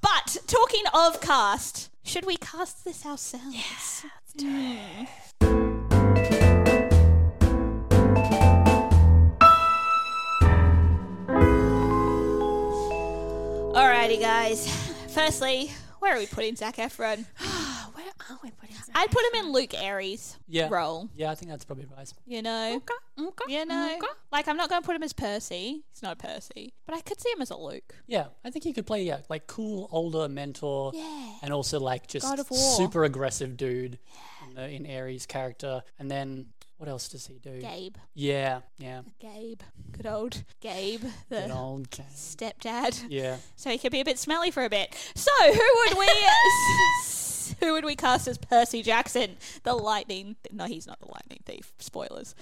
But talking of cast, should we cast this ourselves? Yeah, let's do it. Alrighty, guys. Firstly, where are we putting Zac Efron? Where are we putting that? I'd put him in Luke Ares' Yeah, role. Yeah, I think that's probably wise. You know, Okay, okay, you know, okay. like I'm not going to put him as Percy. He's not a Percy, but I could see him as a Luke. Yeah, I think he could play yeah, like cool older mentor, Yeah. and also like just God of War. super aggressive dude in, the, in Ares' character. And then what else does he do? Gabe, Yeah, yeah, Gabe, good old Gabe, the good old Gabe. stepdad. Yeah, So he could be a bit smelly for a bit. So who would we? who would we cast as Percy Jackson, the lightning? No, he's not the lightning thief. Spoilers.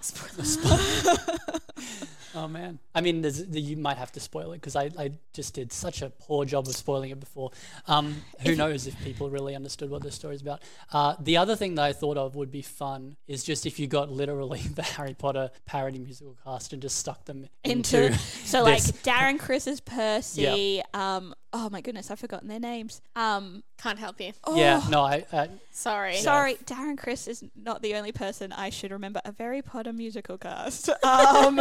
Spoilers. oh man, I mean, there's, the, you might have to spoil it because I, I just did such a poor job of spoiling it before. Um, who knows if people really understood what the story's about? Uh, the other thing that I thought of would be fun is just if you got literally the Harry Potter parody musical cast and just stuck them into, into so like. Darren Criss is Percy. Um, oh my goodness, I've forgotten their names. Um, Can't help you. Yeah, no, I, I Sorry. sorry, Darren Criss is not the only person I should remember. A Harry Potter musical cast. Um,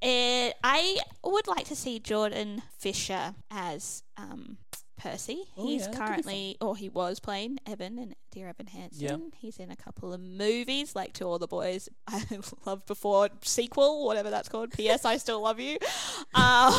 it, I would like to see Jordan Fisher as um. Percy. Oh, He's yeah, that could be currently, or he was playing Evan in Dear Evan Hansen. Yeah. He's in a couple of movies, like To All the Boys I Loved Before sequel, whatever that's called. P.S. I Still Love You. Um,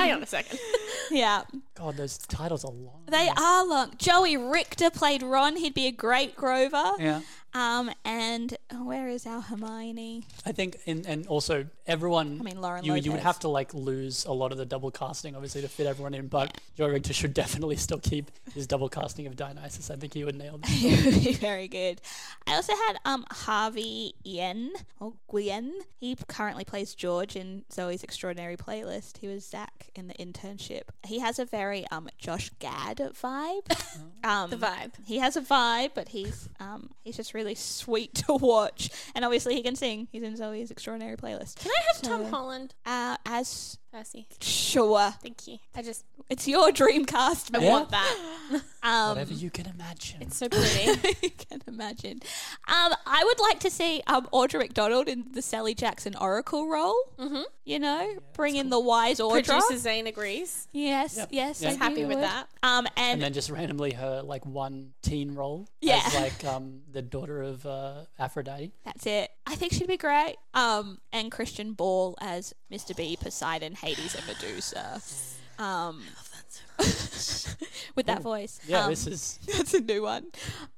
Hang on a second. yeah, God, those titles are long. they are long. Joey Richter played Ron. He'd be a great Grover. Yeah. Um, and where is our Hermione? I think, in, and also everyone. I mean, Lauren you, you would have to like lose a lot of the double casting, obviously, to fit everyone in. But Joe Richter should definitely still keep his double casting of Dionysus. I think he would nail it. Very good. I also had um Harvey Yen or Gwen. He currently plays George in Zoey's Extraordinary Playlist. He was Zach in the internship. He has a very um Josh Gad vibe. um, The vibe. He has a vibe, but he's um he's just really sweet to watch. And obviously he can sing. He's in Zoey's Extraordinary Playlist. Can I have So- Tom Holland? Uh, as Percy. Sure. Thank you. I just It's your dream cast, I man. want that. Um, Whatever you can imagine. It's so pretty. you can imagine. Um, I would like to see um, Audra McDonald in the Sally Jackson Oracle role. Mm-hmm. You know, bring in the wise Audra. Producer Zane agrees. Yes, Yep. yes. Yeah. I He's think happy he with would. that. Um, and, and then just randomly her like one teen role Yeah. as like um the daughter of uh, Aphrodite. that's it. I think she'd be great. Um, and Christian Borle as Mr. B, Poseidon, Hades, and Medusa. Um, with that voice. Yeah, Um, this is That's a new one.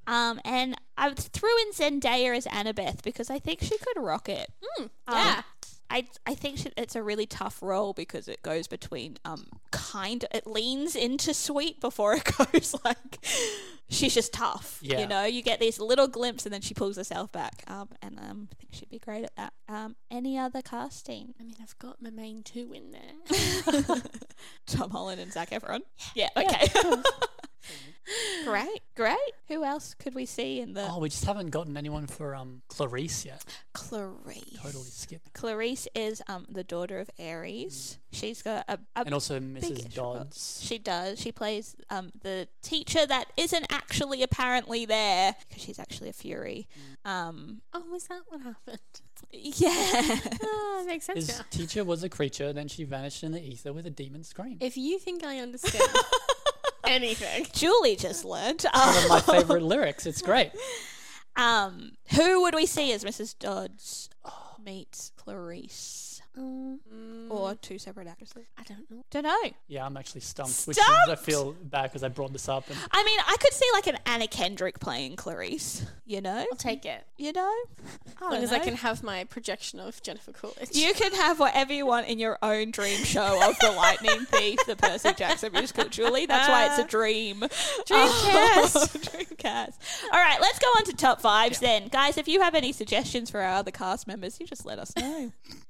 Um, and I threw in Zendaya as Annabeth because I think she could rock it. Um, yeah. I I think it's a really tough role because it goes between um kind it leans into sweet before it goes like she's just tough. Yeah. You know, you get these little glimpse and then she pulls herself back. Um, and um, I think she'd be great at that. Um, any other casting? I mean, I've got my main two in there. Tom Holland and Zac Efron. Yeah. Okay. Great. Great. Who else could we see in the oh, we just haven't gotten anyone for um Clarisse yet. Clarisse? Totally skipped. Clarisse is um the daughter of Ares. She's got a, a And also Mrs. extra. Dodds. She does. She plays um the teacher that isn't actually apparently there because she's actually a fury. Um, oh, was that what happened? yeah. Oh, that makes sense His now. teacher was a creature, then she vanished in the ether with a demon scream. If you think I understand anything, Julie just learned. One of my favorite lyrics. It's great. Um, who would we see as Mrs. Dodds meets Clarisse? Mm. Or two separate actresses? I don't know. Don't know. Yeah, I'm actually stumped, which is, I Stumped? feel bad because I brought this up. And I mean, I could see like an Anna Kendrick playing Clarisse. You know, I'll take it. you know. As long as I can have my projection of Jennifer Coolidge. You can have whatever you want in your own dream show of the Lightning Thief, the Percy Jackson musical, Julie. That's why it's a dream. Dreamcast. Dreamcast. All right, let's go on to top fives then. Guys, if you have any suggestions for our other cast members, you just let us know.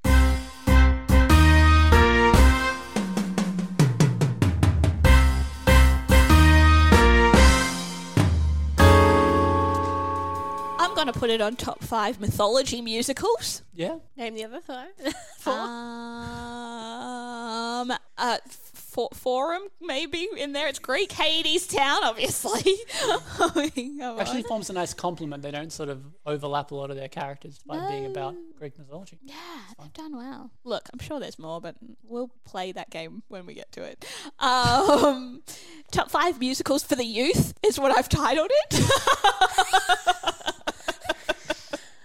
going to put it on top five mythology musicals. yeah, Name the other five. Um, uh, for, forum maybe in there. It's Greek Hadestown, obviously. I mean, actually on. forms a nice complement. They don't sort of overlap a lot of their characters by being about Greek mythology. yeah, they've done well. Look, I'm sure there's more, but we'll play that game when we get to it. Um, top five musicals for the youth is what I've titled it.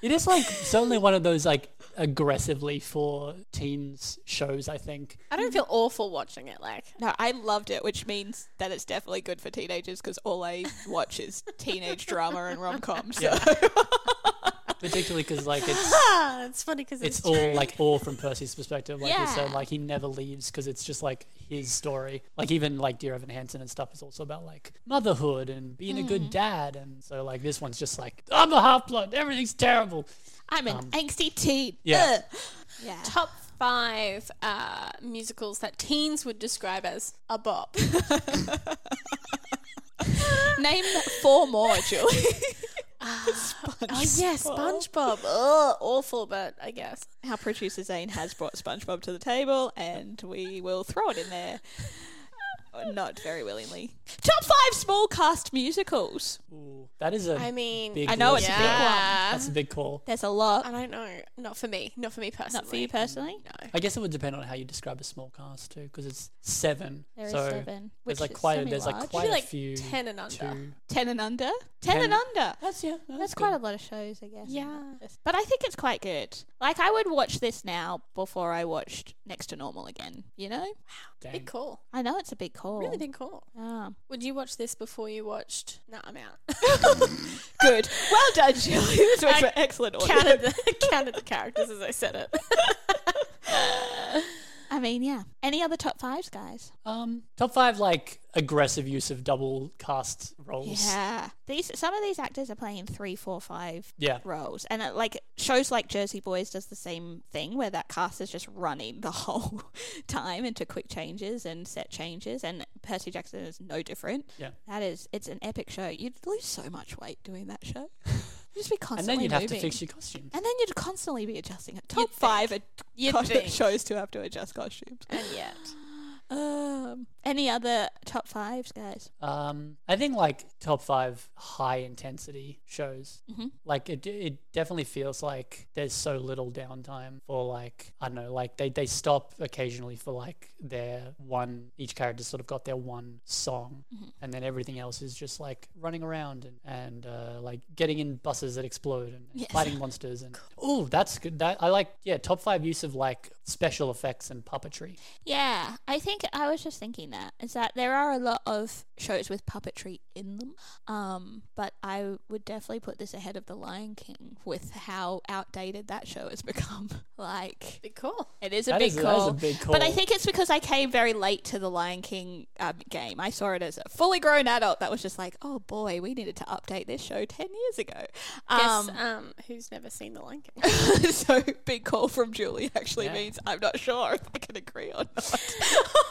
It is like certainly one of those like aggressively for teens shows. I think. I don't feel awful watching it. Like, no, I loved it, which means that it's definitely good for teenagers because all I watch is teenage drama and rom coms. So. particularly because like it's it's funny because it's it's, all like all from Percy's perspective. Like you said, Yeah. like he never leaves because it's just like his story. Like even like Dear Evan Hansen and stuff is also about like motherhood and being a Mm. good dad. And so like this one's just like I'm a half blood. Everything's terrible. I'm an angsty teen. yeah. Ugh. Yeah. top five uh, musicals that teens would describe as a bop. Name four more, Julie. oh yeah, SpongeBob. Ugh, awful, but I guess. Our producer Zane has brought SpongeBob to the table, and we will throw it in there. Uh, not very willingly. Top five small cast musicals. Ooh, that is a I mean, big I know list. it's a big one. That's a big call. There's a lot. I don't know. Not for me. Not for me personally. Not for you personally. No. I guess it would depend on how you describe a small cast too, because it's seven. There is so seven, which There's like is quite a, there's like quite a like few. 10 and under. Ten and under. Ten, Ten. and under. That's yeah. That's quite a lot of shows, I guess. Yeah. But I think it's quite good. Like I would watch this now before I watched Next to Normal again. You know? Dang. Big call. I know it's a big call. Really big call. Ah. Would you watch this before you watched? No, I'm out. Good. Well done, Julie. This was I excellent audio. counted the counted the characters as I said it. I mean, yeah. Any other top fives, guys? Um, top five like aggressive use of double cast roles. Yeah. These some of these actors are playing three, four, five Yeah. roles, and it, like shows like Jersey Boys does the same thing, where that cast is just running the whole time into quick changes and set changes, and Percy Jackson is no different. Yeah. That is, it's an epic show. You'd lose so much weight doing that show. Just be and then you'd have moving. to fix your costumes. and then you'd constantly be adjusting it. Top You'd five are You'd co- think. shows to have to adjust costumes. And yet, Um, any other top fives, guys? Um, I think like top five high intensity shows. Mm-hmm. Like it, it definitely feels like there's so little downtime for like I don't know, like they they stop occasionally for like their one. Each character sort of got their one song, Mm-hmm. and then everything else is just like running around and and uh, like getting in buses that explode and, and Yes. fighting monsters and oh that's good. That I like. Yeah, top five use of like special effects and puppetry. Yeah, I think I was just thinking that is that there are a lot of shows with puppetry in them, um, but I would definitely put this ahead of The Lion King with how outdated that show has become. like, be cool. it is a That big is- call. is a big But I think it's because I came very late to the Lion King um, game. I saw it as a fully grown adult that was just like, oh boy, we needed to update this show 10 years ago. Guess Um, um, who's never seen The Lion King? so big call from Julie actually Yeah. means I'm not sure if I can agree or not.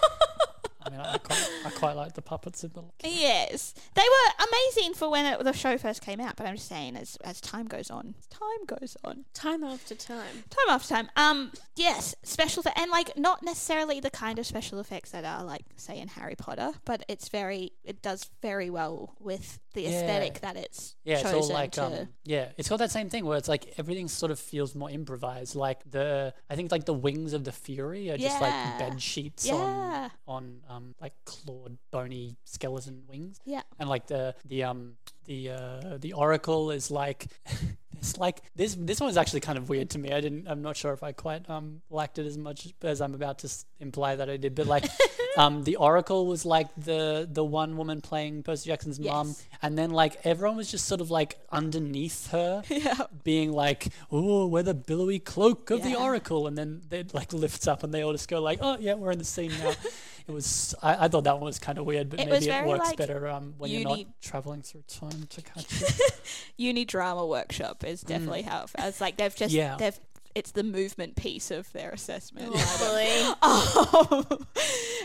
I mean, I, I, quite, I quite like the puppets in the. Yes, they were amazing for when it, the show first came out. But I'm just saying, as as time goes on, time goes on, time after time. time after time. Um, yes, special effects, and like not necessarily the kind of special effects that are like say in Harry Potter, but it's very, it does very well with the Yeah. aesthetic that it's Yeah, it's all like to. um, yeah, it's got that same thing where it's like everything sort of feels more improvised. Like the I think like the wings of the Fury are just like bed sheets Yeah. on on um like clawed bony skeleton wings. yeah, And like the the um the uh the Oracle is like it's like this this one's actually kind of weird to me. I didn't I'm not sure if I quite um liked it as much as I'm about to s- imply that I did, but like um the Oracle was like the the one woman playing Percy Jackson's Yes. and then like everyone was just sort of like underneath her yeah. being like, "Oh, we're the billowy cloak of the Oracle," and then it like lifts up, and they all just go like, "Oh, yeah, we're in the scene now." it was. I, I thought that one was kind of weird, but It maybe it works like, better um, when you're not traveling through time to catch it. Uni drama workshop is definitely how it, it's like they've just Mm. Yeah. they've it's the movement piece of their assessment. Lovely. Um,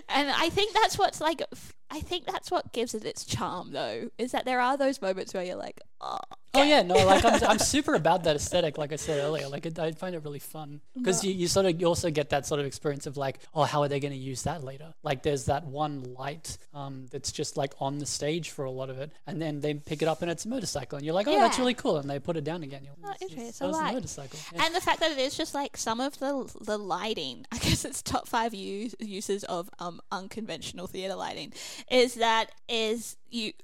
and I think that's what's like. I think that's what gives it its charm, though, is that there are those moments where you're like, oh, oh yeah, no, like I'm, I'm super about that aesthetic. Like I said earlier, like it, I find it really fun because you, you sort of you also get that sort of experience of like, oh, how are they going to use that later? Like there's that one light um, that's just like on the stage for a lot of it, and then they pick it up and it's a motorcycle, and you're like, oh, that's really cool, and they put it down again. You're, Oh, "It's- it's- interesting. that was I a like- motorcycle. Yeah. And the fact that it is just like some of the the lighting, I guess it's top five use, uses of um unconventional theater lighting, is that is you.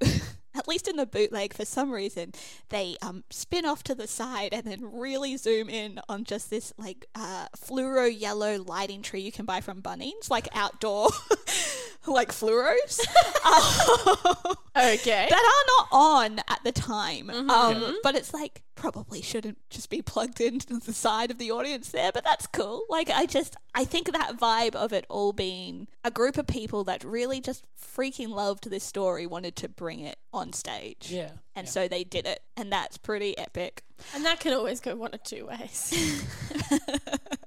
At least in the bootleg, for some reason, they um, spin off to the side and then really zoom in on just this like uh, fluoro yellow lighting tree you can buy from Bunnings, like outdoor, like fluoros. Um, Okay. that are not on at the time. Mm-hmm. Um, but it's like probably shouldn't just be plugged into the side of the audience there, but that's cool. Like I just I think that vibe of it all being a group of people that really just freaking loved this story wanted to bring it on stage. Yeah, And yeah. so they did it, and that's pretty epic. and that can always go one of two ways.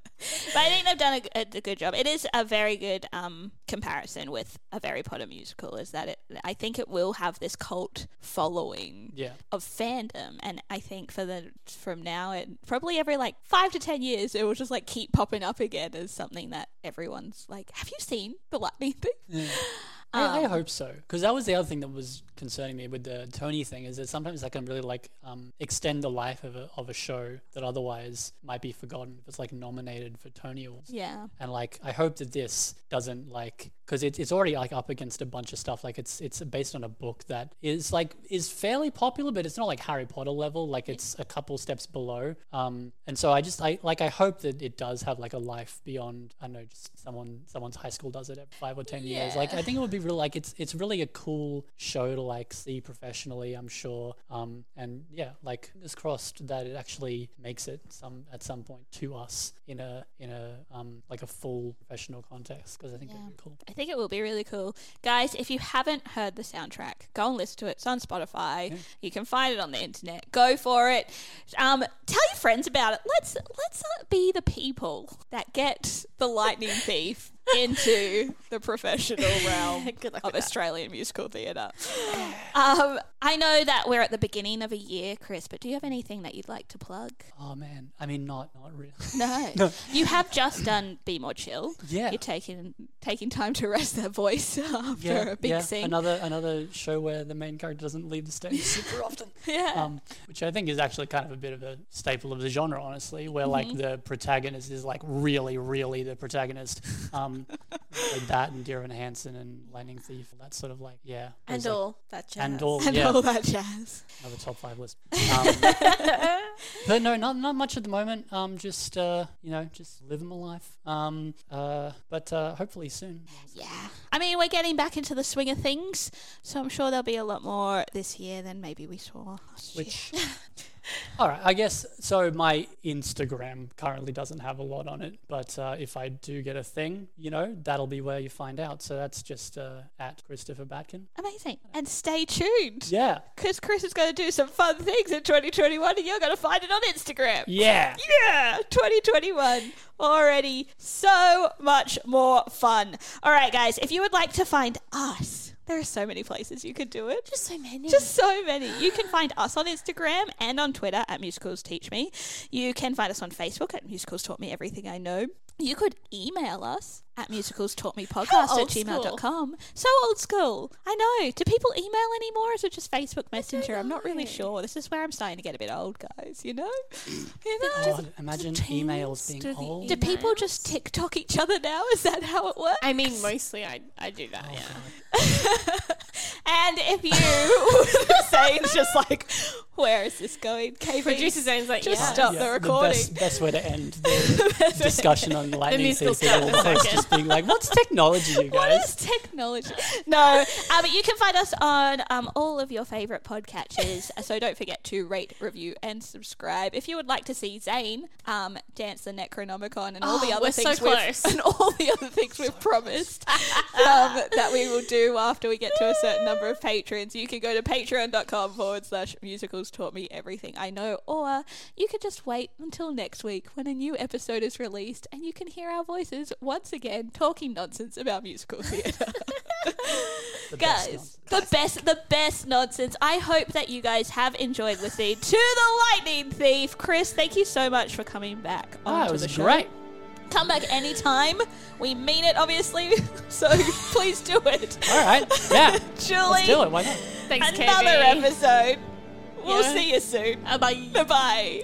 But I think they've done a, a, a good job. It is a very good um, comparison with a Harry Potter musical. Is that it? I think it will have this cult following. Yeah. of fandom and i think for the from now it probably every like five to ten years it will just like keep popping up again as something that everyone's like have you seen the lightning thing I, I Um, hope so, because that was the other thing that was concerning me with the Tony thing. Is that sometimes that can really like um, extend the life of a of a show that otherwise might be forgotten if it's like nominated for Tony Awards. yeah And like, I hope that this doesn't like, because it, it's already like up against a bunch of stuff. Like, it's it's based on a book that is like is fairly popular, but it's not like Harry Potter level. Like, it's a couple steps below. Um, and so I just I like I hope that it does have like a life beyond. I don't know, just someone someone's high school does it every five or ten years. Like, I think it would be real. Like, it's it's really a cool show to like see professionally. I'm sure. Um, and yeah, like fingers crossed that it actually makes it some at some point to us in a in a um like a full professional context because I think that'd be cool. i think it will be really cool. Guys if you haven't heard the soundtrack go and listen to it. It's on spotify. You can find it on the internet. Go for it. Um, tell your friends about it. Let's let's uh, be the people that get the lightning thief into the professional realm of. Australian musical theatre. Um, I know that we're at the beginning of a year, Chris, but do you have anything that you'd like to plug? Oh man, I mean, not not really. No. You have just done Be More Chill. Yeah. You're taking taking time to rest that voice after yeah, a big yeah. sing. Another another show where the main character doesn't leave the stage super often. yeah. Um, which I think is actually kind of a bit of a staple of the genre, honestly, where like Mm-hmm. the protagonist is like really, really the protagonist. Um, like that and Dear Evan Hansen and Lightning Thief, that sort of like yeah, And like, all that jazz. and all and yeah, all that jazz. another top five list. Um, but no, not not much at the moment. Um, just uh, you know, just living my life. Um, uh, but uh, hopefully soon. Yeah. I mean, we're getting back into the swing of things, so I'm sure there'll be a lot more this year than maybe we saw last year. All right, I guess so. My Instagram currently doesn't have a lot on it, but uh, if I do get a thing, you know, that'll be where you find out. So that's just uh, at Christopher Batkin. Amazing. And stay tuned. Yeah, Because Chris is going to do some fun things in 2021 and you're going to find it on Instagram. yeah. Yeah, 2021 already so much more fun. All right, guys, if you would like to find us, there are so many places you could do it. Just so many. Just so many. You can find us on Instagram and on Twitter at Musicals Teach Me. You can find us on Facebook at Musicals Taught Me Everything I Know. You could email us at musicals taught me podcast How at old gmail.com. So old school. I know. Do people email anymore? Or is it just Facebook Messenger? I'm not really sure. This is where I'm starting to get a bit old, guys, you know? You know? God, imagine emails being do the old. Do people just TikTok each other now? Is that how it works? I mean, mostly I, I do that, Oh, yeah. and if you Zane's just like, where is this going? KB, Producer Zane's like, just yeah. stop Yeah, the recording. best, best way to end the discussion on lightning musical thief stuff the in a hosts just being like, "What's technology, you guys?" is technology? No, uh, but you can find us on um, all of your favourite podcatchers. so don't forget to rate, review, and subscribe. If you would like to see Zane um, dance the Necronomicon and all the Oh, other we're so things we've, and all the other things we've promised um, that we will do after we get to a certain number of patrons, you can go to patreon.com forward slash musicals taught me everything I know, or you could just wait until next week when a new episode is released and you can hear our voices once again talking nonsense about musical theatre. The guys, one. the best, the best nonsense. I hope that you guys have enjoyed listening to the Lightning Thief. Chris, thank you so much for coming back onto it was the show. great. Come back anytime. We mean it, obviously. So please do it. All right, yeah, Julie, let's do it. Why not? Thanks, another KB. episode. We'll Yeah. see you soon. Uh, bye. Bye bye.